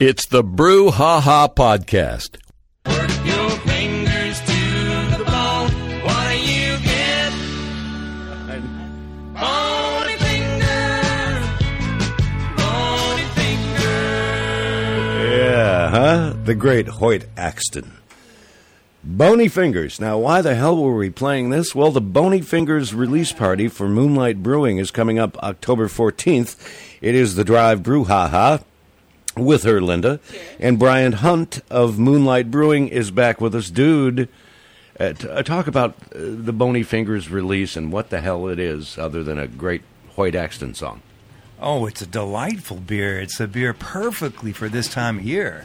It's the Brew Ha Ha Podcast. Work your fingers to the bone. What do you get? Boney fingers. Boney fingers. Yeah, huh? The great Hoyt Axton. Boney Fingers. Now, why the hell were we playing this? Well, the Boney Fingers release party for Moonlight Brewing is coming up October 14th. It is the Drive Brew Ha Ha with Herlinda. And Brian Hunt of Moonlight Brewing is back with us. Dude, uh, t- uh, talk about uh, the Boney Fingers release and what the hell it is other than a great Hoyt Axton song. Oh, it's a delightful beer. It's a beer perfectly for this time of year.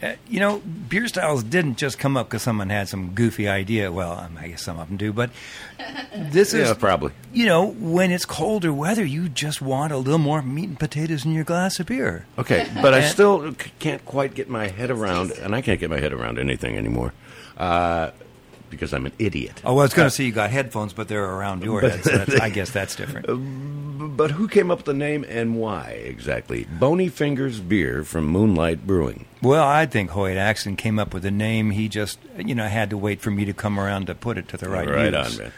Uh, you know, beer styles didn't just come up because someone had some goofy idea. Well, I guess some of them do, but this is Yeah, probably. You know, when it's colder weather, you just want a little more meat and potatoes in your glass of beer. Okay, but I still c- can't quite get my head around, and I can't get my head around anything anymore uh, because I'm an idiot. Oh, well, I was going to say you got headphones, but they're around your head. So that's, I guess that's different. But who came up with the name and why exactly? Boney Fingers Beer from Moonlight Brewing. Well, I think Hoyt Axton came up with the name. He just, you know, had to wait for me to come around to put it to the right Right use. on, man.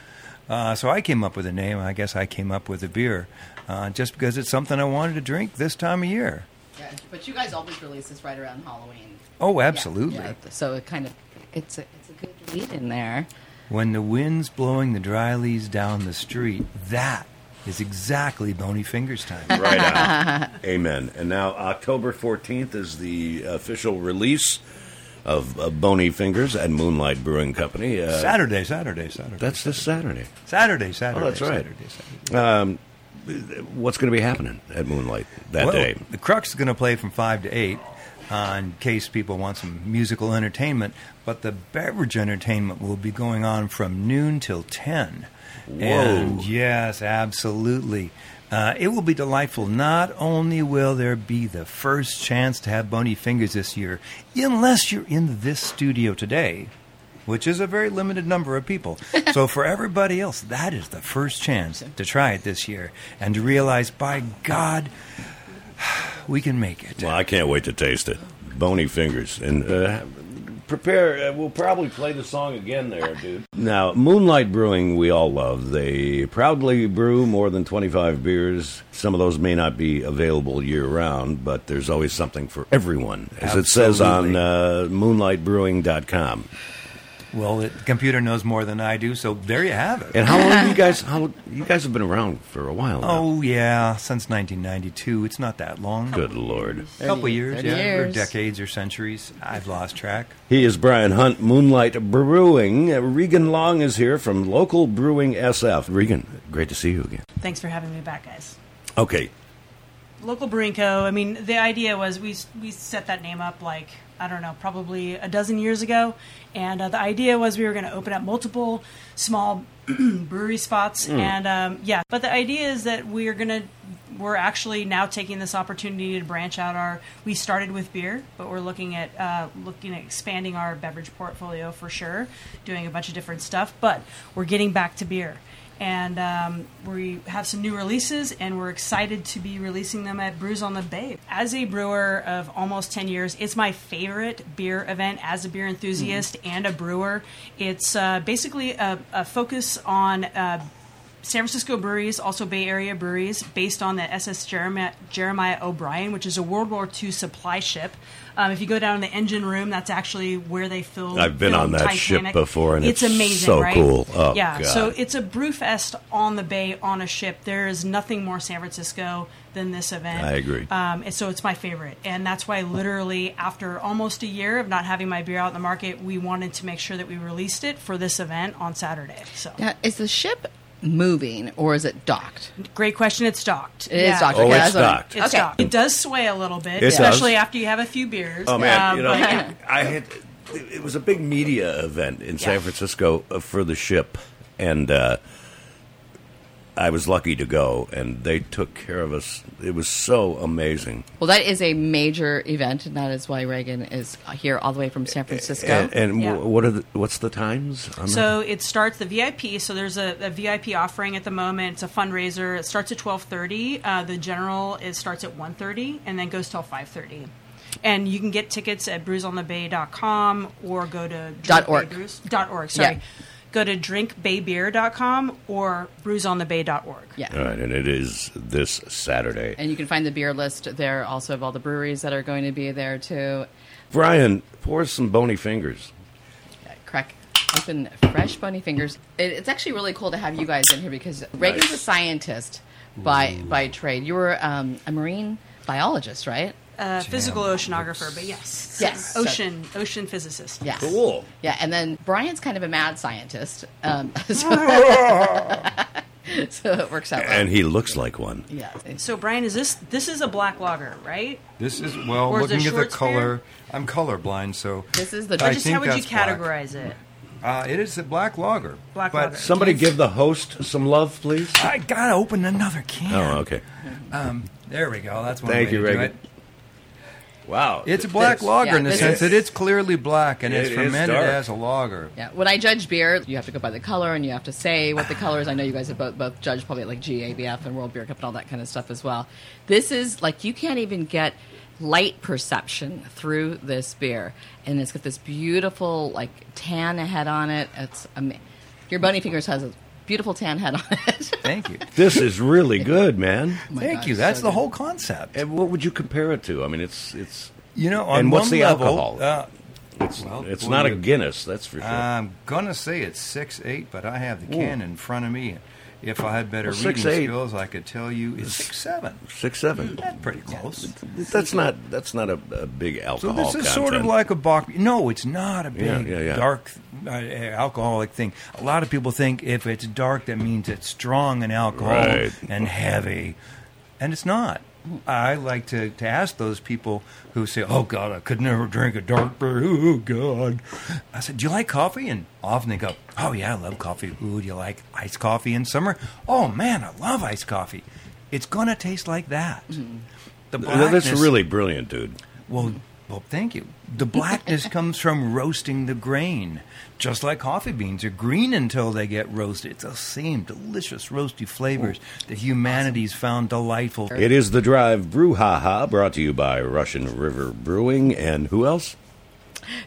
Uh, so I came up with a name. I guess I came up with a beer, uh, just because it's something I wanted to drink this time of year. Yeah, but you guys always release this right around Halloween. Oh, Yeah, absolutely. yeah. So it kind of it's a it's a good lead in there. When the wind's blowing the dry leaves down the street, that is exactly Boney Fingers time. Right on. Amen. And now October 14th is the official release of uh, Boney Fingers at Moonlight Brewing Company. Uh, Saturday, Saturday, Saturday. That's this Saturday. Saturday, Saturday. Oh, that's right. Saturday, Saturday. What's going to be happening at Moonlight that well, day? The Crux is going to play from 5 to 8 uh, in case people want some musical entertainment, but the beverage entertainment will be going on from noon till 10. And yes, absolutely. Uh, it will be delightful. Not only will there be the first chance to have boney fingers this year, unless you're in this studio today, which is a very limited number of people. so for everybody else, that is the first chance to try it this year and to realize, by God, we can make it. Well, I can't wait to taste it. Boney fingers. And uh, prepare, uh, we'll probably play the song again there, dude. Now, Moonlight Brewing, we all love. They proudly brew more than 25 beers. Some of those may not be available year round, but there's always something for everyone, as it says on uh, moonlightbrewing.com. Well, the computer knows more than I do, so there you have it. And how long you guys, how, you guys have been around for a while now. Oh, yeah, since 1992. It's not that long. Good Lord. A couple years, 30 yeah. Or decades or centuries. I've lost track. He is Brian Hunt, Moonlight Brewing. Uh, Regan Long is here from Local Brewing SF. Regan, great to see you again. Thanks for having me back, guys. Okay, Local Brewing Co. I mean, the idea was we we set that name up like I don't know, probably a dozen years ago, and uh, the idea was we were going to open up multiple small brewery spots, and um, yeah. But the idea is that we are going to we're actually now taking this opportunity to branch out our. We started with beer, but we're looking at uh, looking at expanding our beverage portfolio for sure, doing a bunch of different stuff. But we're getting back to beer and um, we have some new releases and we're excited to be releasing them at brews on the bay. As a brewer of almost 10 years it's my favorite beer event as a beer enthusiast and a brewer. It's uh, basically a, a focus on uh, San Francisco breweries, also Bay Area breweries, based on the SS Jeremiah, Jeremiah O'Brien, which is a World War II supply ship. Um, if you go down in the engine room, that's actually where they filmed. I've been on filmed that ship Titanic. before, and it's amazing, so right? cool. Oh, yeah, God. so it's a brew fest on the bay on a ship. There is nothing more San Francisco than this event. I agree. Um, and so it's my favorite, and that's why literally after almost a year of not having my beer out in the market, we wanted to make sure that we released it for this event on Saturday. So Now, is the ship moving or is it docked? great question. It's docked. It is Yeah. docked. Oh, okay, it's that's what- docked. It's okay. docked. It does sway a little bit, It does. especially after you have a few beers. Oh man, Um, you know, but yeah. I had it was a big media event in San Francisco uh, for the ship, and uh, I was lucky to go, and they took care of us. It was so amazing. Well, that is a major event, and that is why Regan is here all the way from San Francisco. And, and Yeah. what are the, what's the times? On So it starts the VIP. So there's a, a VIP offering at the moment. It's a fundraiser. It starts at twelve thirty. Uh, the general it starts at one thirty and then goes till five thirty. And you can get tickets at brewsonthebay.com or go to Dot org. Bay Brews- dot org. Sorry. Yeah. Go to drinkbaybeer.com or brewsonthebay.org. Yeah. All right, and it is this Saturday. And you can find the beer list there also of all the breweries that are going to be there too. Brian, pour some boney fingers. crack open fresh boney fingers. It, it's actually really cool to have you guys in here because Regan's a scientist by by trade. You were um, a marine biologist, right? Uh, physical oceanographer, but yes. Yes. Ocean ocean physicist. Yes. Cool. Yeah, and then Brian's kind of a mad scientist, um, so, so it works out. Well. And he looks like one. yeah. So Brian, is this this is a black lager, right? This is well, Or is it looking at the short spear? color. I'm colorblind, so This is the I Or just think how would you that's black. categorize it? uh, it is a black lager. Black but lager. Somebody give the host some love, please. I gotta open another can. Oh, okay. Um, there we go. That's one Thank way you, to do Regan. it. Wow. It's a black This- lager Yeah, in the sense is- that it's clearly black and It it's fermented as a lager. Yeah, when I judge beer, you have to go by the color and you have to say what the color is. I know you guys have both, both judged probably like GABF and World Beer Cup and all that kind of stuff as well. This is like you can't even get light perception through this beer, and it's got this beautiful like tan head on it. It's ama- your Bunny Fingers has a beautiful tan head on it. Thank you. This is really good, man. my Thank God, you. That's so the good. whole concept. And what would you compare it to? I mean, it's it's You know, on And what's one the level, alcohol? Uh, it's, Well, it's well, not a Guinness, that's for sure. I'm gonna say it's six eight, but I have the can in front of me. If I had better Well, reading 6'8". skills, I could tell you it's six seven. Six seven. That's pretty close. That's not that's not a, a big So alcohol. this is sort of like a Bock. No, it's not a big Yeah, yeah, yeah. dark uh, alcoholic thing. A lot of people think if it's dark, that means it's strong in alcohol Right. and heavy, and it's not. I like to, to ask those people who say, "Oh God, I could never drink a dark beer." Oh God, I said, "Do you like coffee?" And often they go, "Oh yeah, I love coffee." Ooh, do you like iced coffee in summer? Oh man, I love iced coffee. It's gonna taste like that. Mm-hmm. The Th- That's really brilliant, dude. well, well, thank you. The blackness comes from roasting the grain, just like coffee beans are green until they get roasted. It's the same delicious roasty flavors that humanity's found delightful. It is the Drive Brew Ha Ha, brought to you by Russian River Brewing, and who else?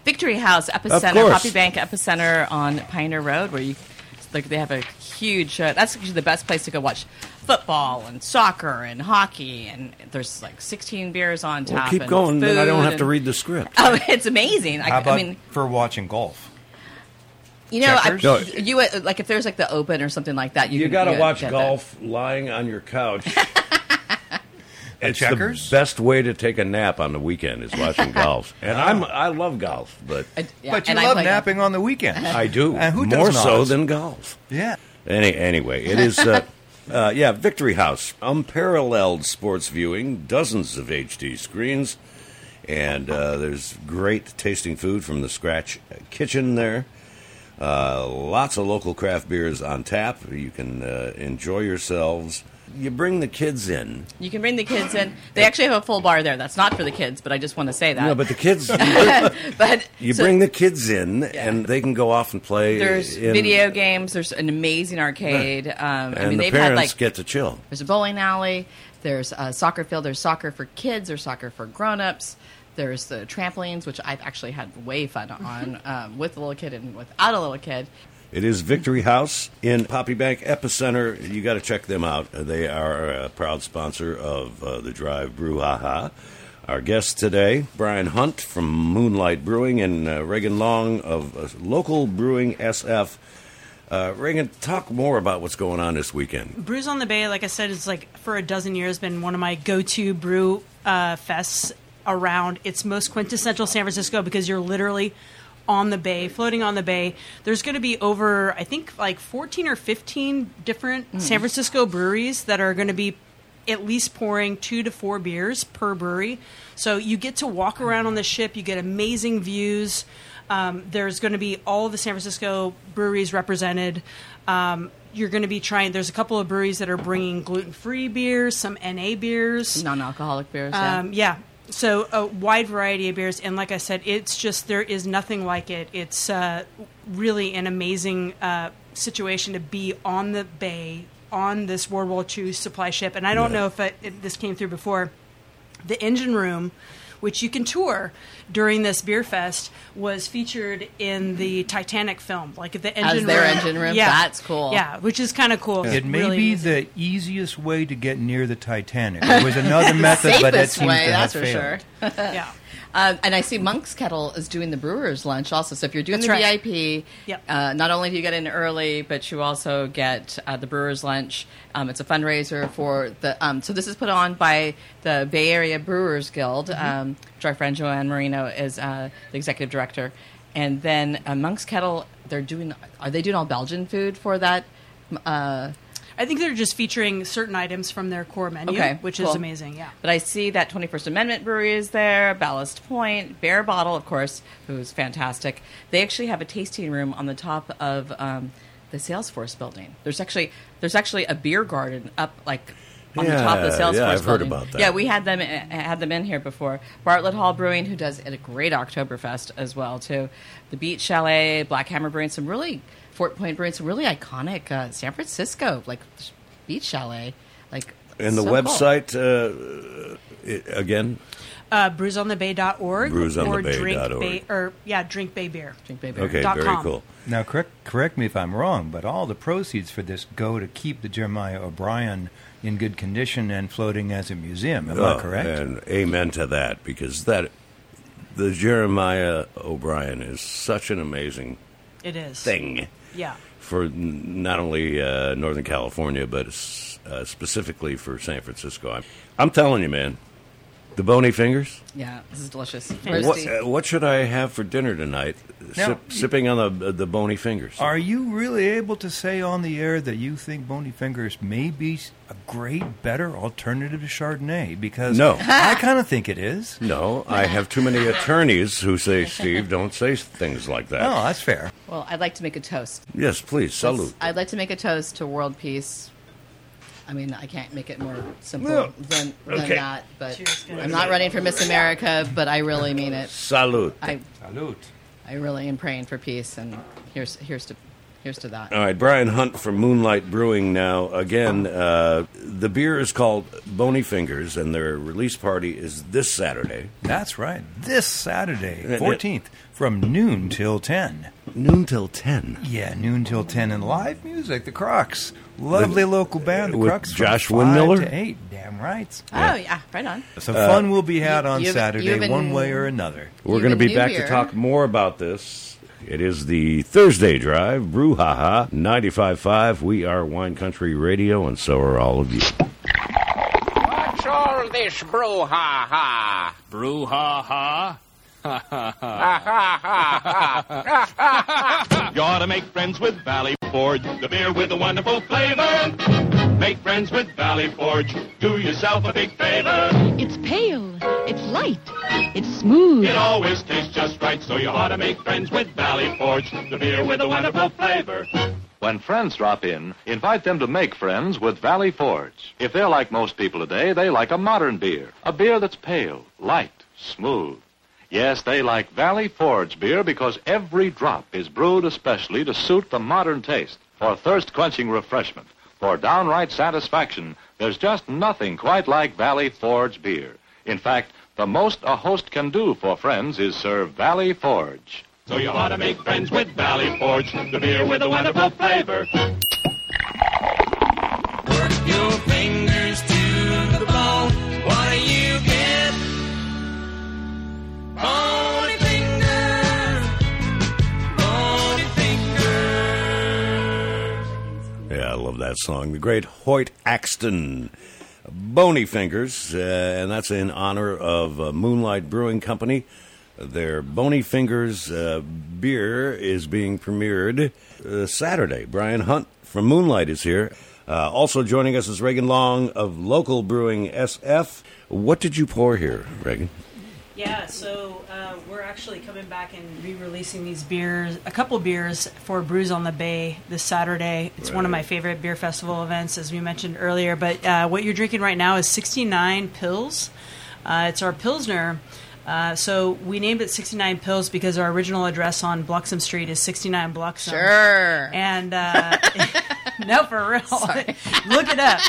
Victory House Epicenter, course. Poppy Bank Epicenter on Pioneer Road, where you like they have a huge. Uh, that's actually the best place to go watch football and soccer and hockey, and there's like 16 beers on tap. Well, keep and going, then I don't food have to read the script. Oh, it's amazing. I, How about I mean, for watching golf? you know, I. No. you uh, like if there's like the Open or something like that. You, You got to watch get golf lying on your couch. it's checkers? the best way to take a nap on the weekend is watching golf. And I'm I love golf, but that. I- yeah, but you and I love play golf. napping on the weekend. I do And who more does so than golf. yeah. Any, anyway, it is, uh, uh, yeah, Victory House. Unparalleled sports viewing, dozens of HD screens, and uh, there's great tasting food from the Scratch Kitchen there. Uh, lots of local craft beers on tap. You can uh, enjoy yourselves. You bring the kids in. You can bring the kids in. They actually have a full bar there. That's not for the kids, but I just want to say that. No, but the kids, but you so bring the kids in, and they can go off and play. there's in- video games. There's an amazing arcade. Um, and I mean, the they've parents had like get to chill. there's a bowling alley. There's a soccer field. There's soccer for kids. There's soccer for grown-ups. There's the trampolines, which I've actually had way fun on um, with a little kid and without a little kid. It is Victory House in Poppy Bank Epicenter. You got to check them out. They are a proud sponsor of uh, the Drive Brew Ha Ha. Our guest today, Brian Hunt from Moonlight Brewing and uh, Regan Long of uh, Local Brewing SF. Uh, Regan, talk more about what's going on this weekend. Brews on the Bay, like I said, is like for a dozen years been one of my go-to brew uh, fests around. It's most quintessential San Francisco because you're literally on the bay, floating on the bay. There's going to be over, I think, like 14 or 15 different San Francisco breweries that are going to be at least pouring two to four beers per brewery. So you get to walk around on the ship. You get amazing views. Um, there's going to be all of the San Francisco breweries represented. Um, you're going to be trying. There's a couple of breweries that are bringing gluten-free beers, some NA beers. Non-alcoholic beers. yeah. Um, yeah. So a wide variety of beers, and like I said, it's just there is nothing like it. It's uh, really an amazing uh, situation to be on the bay on this World War II supply ship. And I don't know if it, it, this came through before. The engine room, which you can tour during this beer fest, was featured in the Titanic film, like the engine their room. engine room? Yeah, That's cool. Yeah, which is kind of cool. It may Really be amazing. the easiest way to get near the Titanic. There was another method, but it Safest seems way, to have that's for failed. sure. yeah. Um, and I see Monk's Kettle is doing the Brewers Lunch also. So if you're doing That's the right. VIP, Yep. uh, not only do you get in early, but you also get uh, the Brewers Lunch. Um, it's a fundraiser for the. Um, so this is put on by the Bay Area Brewers Guild, Mm-hmm. um, which our friend Joanne Marino is uh, the executive director. And then uh, Monk's Kettle, they're doing. Are they doing all Belgian food for that? I think they're just featuring certain items from their core menu, Okay, which cool. is amazing. Yeah. But I see that 21st Amendment Brewery is there, Ballast Point, Barebottle, of course, who's fantastic. They actually have a tasting room on the top of um, the Salesforce building. There's actually there's actually a beer garden up like on the top of the Yeah, Salesforce yeah, I've heard about that. Yeah, we had them uh, had them in here before. Bartlett Hall Brewing, who does a great Oktoberfest as well too. The Beach Chalet, Black Hammer Brewing, some really Fort Point Brewing, some really iconic uh, San Francisco like Beach Chalet, like. And the so cool. website, uh, it, again, Uh, brewsonthebay.org or Brewsonthebay.org. drink bay or yeah, drink bay beer. Drink Bay Beer. okay, very com. cool. Now, correct, correct me if I'm wrong, but all the proceeds for this go to keep the Jeremiah O'Brien in good condition and floating as a museum. Am Oh, I correct? And amen to that, because that the Jeremiah O'Brien is such an amazing It is. thing Yeah. for not only uh, Northern California, but uh, specifically for San Francisco. I'm, I'm telling you, man, the boney fingers. Yeah, this is delicious. What, uh, what should I have for dinner tonight? Now, Sip, sipping on the the boney fingers. Are you really able to say on the air that you think Boney Fingers may be a great, better alternative to Chardonnay? Because No. I kind of think it is. no, I have too many attorneys who say, "Steve, don't say things like that." Oh, that's fair. Well, I'd like to make a toast. Yes, please, salute. I'd like to make a toast to world peace. I mean, I can't make it more simple No. than, than Okay. that. But Cheers, guys. I'm not running for Miss America, but I really mean it. Salute. I Salute. I really am praying for peace, and here's here's to here's to that. All right, Brian Hunt from Moonlight Brewing. Now, again, uh, the beer is called Boney Fingers, and their release party is this Saturday, That's right. This Saturday, Uh, uh, 14th, from noon till 10. noon till ten. Yeah, noon till 10. And live music, the Crocs. Lovely local band, the with Crocs. from Josh five Windmiller? to 8. Damn right. Oh yeah, right on. So fun will be had on you've- Saturday, you've been- one way or another. We're going to be New back to Beer. talk more about this. It is the Thursday Drive, Brew Ha Ha 95.5. We are Wine Country Radio, and so are all of you. What's all this brouhaha? Brouhaha. Ha You ought to make friends with Valley Forge, the beer with a wonderful flavor. Make friends with Valley Forge. Do yourself a big favor. It's pale. It's light. It's smooth. It always tastes just right, so you ought to make friends with Valley Forge, the beer with a wonderful flavor. When friends drop in, invite them to make friends with Valley Forge. If they're like most people today, they like a modern beer. A beer that's pale, light, smooth. Yes, they like Valley Forge beer because every drop is brewed especially to suit the modern taste. For thirst-quenching refreshment, for downright satisfaction, there's just nothing quite like Valley Forge beer. In fact, the most a host can do for friends is serve Valley Forge. So you ought to make friends with Valley Forge, the beer with a wonderful flavor. Work your fingers to the bone. What do you get? Boney fingers. Boney fingers. Yeah, I love that song. The great Hoyt Axton, Boney Fingers, uh, and that's in honor of uh, Moonlight Brewing Company. Their Boney Fingers uh, beer is being premiered uh, Saturday. Brian Hunt from Moonlight is here. Uh, also joining us is Regan Long of Local Brewing SF. What did you pour here, Regan? Yeah, so uh, we're actually coming back and re-releasing these beers, a couple beers for Brews on the Bay this Saturday. It's one of my favorite beer festival events, as we mentioned earlier. But uh, what you're drinking right now is 69 Pils. Uh, it's our Pilsner. Uh, so we named it 69 Pils because our original address on Bluxom Street is 69 Bluxom. Sure. And uh, no, for real, look it up.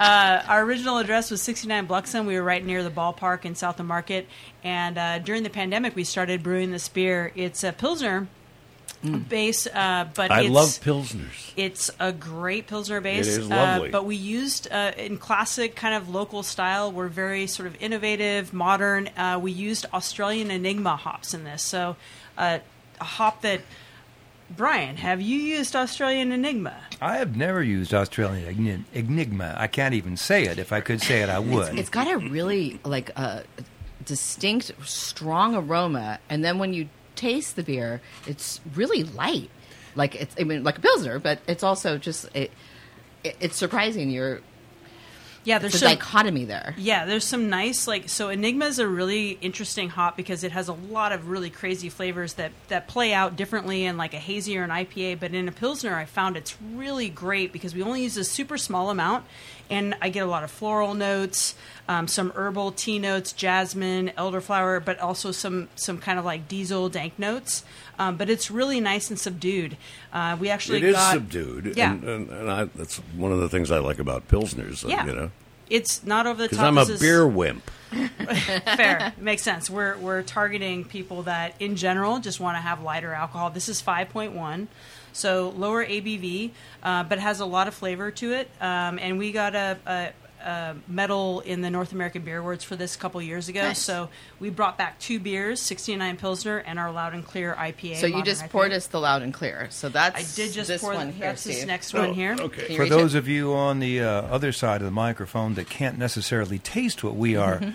Uh, our original address was 69 Bluxom. We were right near the ballpark in South of Market. And uh, during the pandemic, we started brewing this beer. It's a Pilsner base, uh, but I love pilsners. It's a great Pilsner base. It is lovely. Uh, but we used, uh, in classic kind of local style, we're very sort of innovative, modern. Uh, we used Australian Enigma hops in this. So uh, a hop that, Brian, have you used Australian Enigma? I have never used Australian Enigma. I can't even say it. If I could say it, I would. It's got a really like a distinct, strong aroma, and then when you taste the beer, it's really light. Like it's, I mean, like a pilsner, but it's also just it. it it's surprising. You're Yeah, there's there's a some, dichotomy there. Yeah, there's some nice like so Enigma is a really interesting hop because it has a lot of really crazy flavors that that play out differently in like a hazy or an IPA, but in a pilsner I found it's really great because we only use a super small amount and I get a lot of floral notes, um, some herbal tea notes, jasmine, elderflower, but also some some kind of like diesel dank notes. Um, but it's really nice and subdued. Uh, we actually It is got, subdued. Yeah, And, and, and I, that's one of the things I like about pilsners. uh, Yeah. You know, it's not over the because top. I'm a This is- beer wimp. Fair. Makes sense. We're we're targeting people that in general just want to have lighter alcohol. This is 5.1. So lower ABV, uh, but has a lot of flavor to it. Um, and we got a, a, a medal in the North American Beer Awards for this a couple years ago. Nice. So we brought back two beers, 69 Pilsner and our Loud and Clear IPA. So you just IPA. poured us the loud and clear. So that's I did just this pour one here. That's this Steve. next Oh, one here. okay. For those it? of you on the uh, other side of the microphone that can't necessarily taste what we are, Mm-hmm.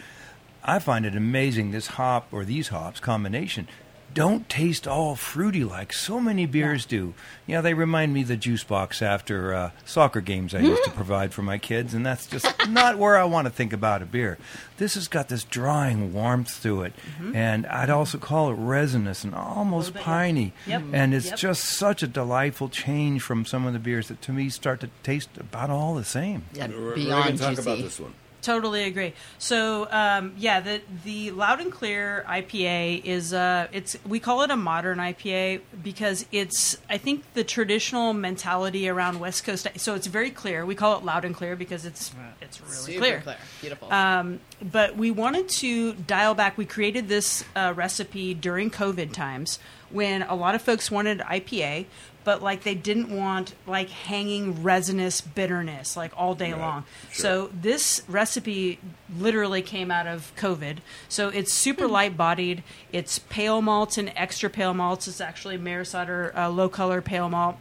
I find it amazing this hop or these hops combination don't taste all fruity like so many beers do. Yeah, they remind me of the juice box after uh, soccer games I used to provide for my kids, and that's just not where I want to think about a beer. This has got this drying warmth to it, and I'd also call it resinous and almost bit, piney. Yep. And it's Yep. just such a delightful change from some of the beers that to me start to taste about all the same. Yeah, We're beyond going to talk juicy. about this one. Totally agree. So um, yeah, the the Loud and Clear IPA is uh, it's we call it a modern IPA because it's I think the traditional mentality around West Coast. So it's very clear. We call it Loud and Clear because it's it's really Super clear. clear. Beautiful. Um, but we wanted to dial back. We created this uh, recipe during COVID times when a lot of folks wanted IPA, but like they didn't want like hanging resinous bitterness like all day long. Sure. So this recipe literally came out of COVID. So it's super light bodied. It's pale malts and extra pale malts. It's actually Maris Otter uh, low color pale malt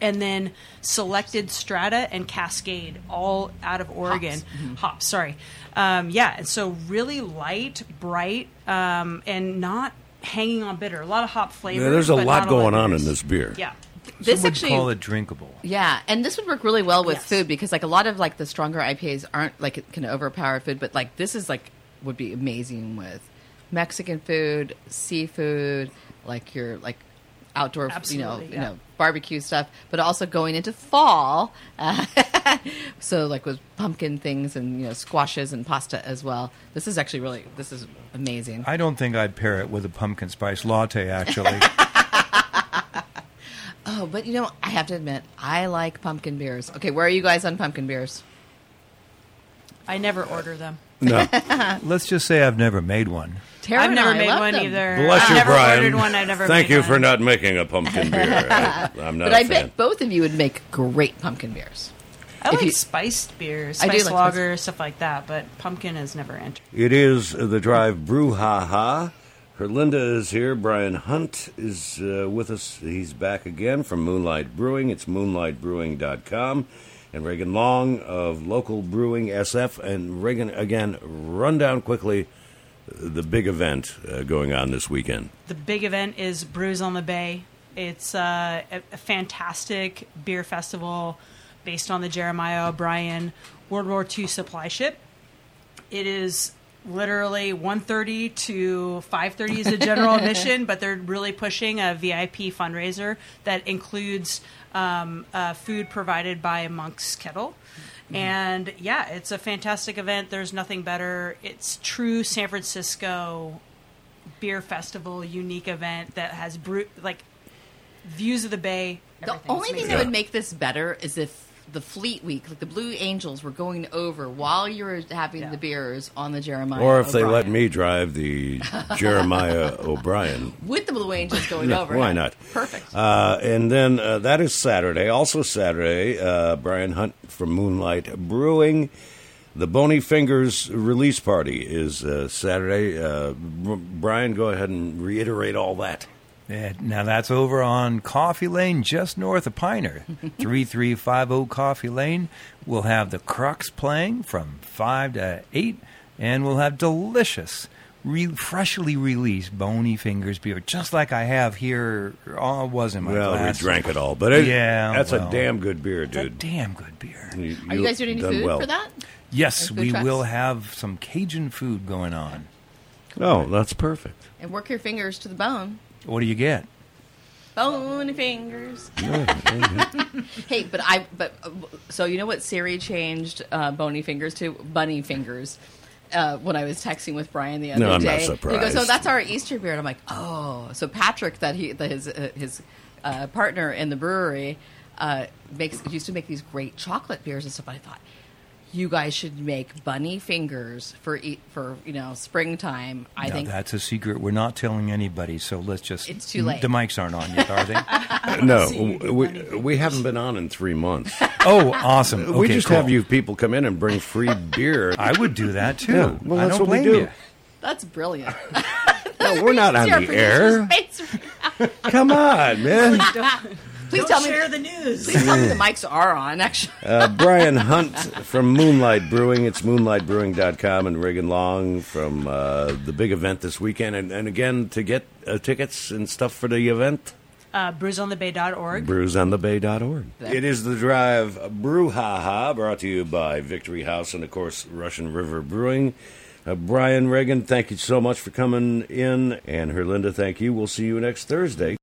and then selected strata and cascade all out of oregon hops, sorry um, yeah and so really light bright um, and not hanging on bitter a lot of hop flavor Yeah, there's a but lot not going on in this beer. yeah this Some would actually call it drinkable. Yeah, and this would work really well with Yes. food because like a lot of like the stronger IPAs aren't like it can overpower food, but like this is like would be amazing with Mexican food, seafood, like your like outdoor, you know, Absolutely, you know, barbecue stuff, but also going into fall. Uh, so like with pumpkin things and you know squashes and pasta as well. This is actually really this is amazing. I don't think I'd pair it with a pumpkin spice latte, actually. Oh, but you know, I have to admit, I like pumpkin beers. Okay, where are you guys on pumpkin beers? i never order them No. Let's just say I've never made one. Tara i've never I made love one them. either Bless i've you, never Brian. ordered one i've never Thank made you one. for not making a pumpkin beer. I, am not But a I fan. bet both of you would make great pumpkin beers. i if like you- spiced beers spiced like lager stuff like that but pumpkin has never entered It is uh, the Drive Brew Ha Ha. Herlinda is here. Brian Hunt is uh, with us. He's back again from Moonlight Brewing. It's moonlightbrewing.com. And Regan Long of Local Brewing SF. And Regan, again, run down quickly the big event uh, going on this weekend. the big event is Brews on the Bay. It's uh, a fantastic beer festival based on the Jeremiah O'Brien World War II supply ship. It is literally 1.30 to 5.30 is a general admission, but they're really pushing a VIP fundraiser that includes um, uh, food provided by Monk's Kettle. And yeah, it's a fantastic event. There's nothing better. It's true San Francisco beer festival unique event that has brew like views of the bay. The everything's only thing amazing. that would make this better is if the Fleet Week, like the Blue Angels, were going over while you were having the beers on the Jeremiah. Or if they let me drive the Jeremiah O'Brien. with the Blue Angels going Yeah, over. why not? Perfect. Uh, and then uh, that is Saturday. Also Saturday, uh, Brian Hunt from Moonlight Brewing. The Boney Fingers release party is uh, Saturday. Uh, Brian, go ahead and reiterate all that. Yeah, now that's over on Coffey Lane, just north of Piner, three three five zero Coffey Lane. We'll have the Crux playing from five to eight, and we'll have delicious, re- freshly released Boney Fingers beer, just like I have here. Oh, it was in my Well, glass. we drank it all, but it, yeah, that's well, a damn good beer, it's a dude. damn good beer. You, Are you guys doing any done food well. for that? Yes, Like food we trucks? will have some Cajun food going on. Oh, that's perfect. And work your fingers to the bone. What do you get? Boney fingers. hey, but I but uh, so you know what Siri changed uh, boney fingers to bunny fingers. Uh, when I was texting with Brian the other No, I'm day, not And he goes, "Oh, that's our Easter beer." And I'm like, "Oh." So Patrick, that he that his uh, his uh, partner in the brewery, uh, makes used to make these great chocolate beers and stuff. I thought you guys should make bunny fingers for e- for you know springtime. I Now, think that's a secret. We're not telling anybody, so let's just. It's too late. The mics aren't on yet, are they? No, see we, we haven't been on in three months. oh, awesome. we just cool. have you people come in and bring free beer. I would do that too. Yeah, well, I that's don't what we do. you. that's brilliant. No, we're not on the air. producer's Come on, man. Please Don't tell me. share the news. Please tell me the mics are on. Actually, Uh, Brian Hunt from Moonlight Brewing. It's moonlightbrewing.com and Regan Long from uh, the big event this weekend. And, and again, to get uh, tickets and stuff for the event, Uh, brewsonthebay.org. brewsonthebay.org. It is the drive Brew Ha Ha, brought to you by Victory House and, of course, Russian River Brewing. Uh, Brian Regan, thank you so much for coming in. And Herlinda, thank you. We'll see you next Thursday.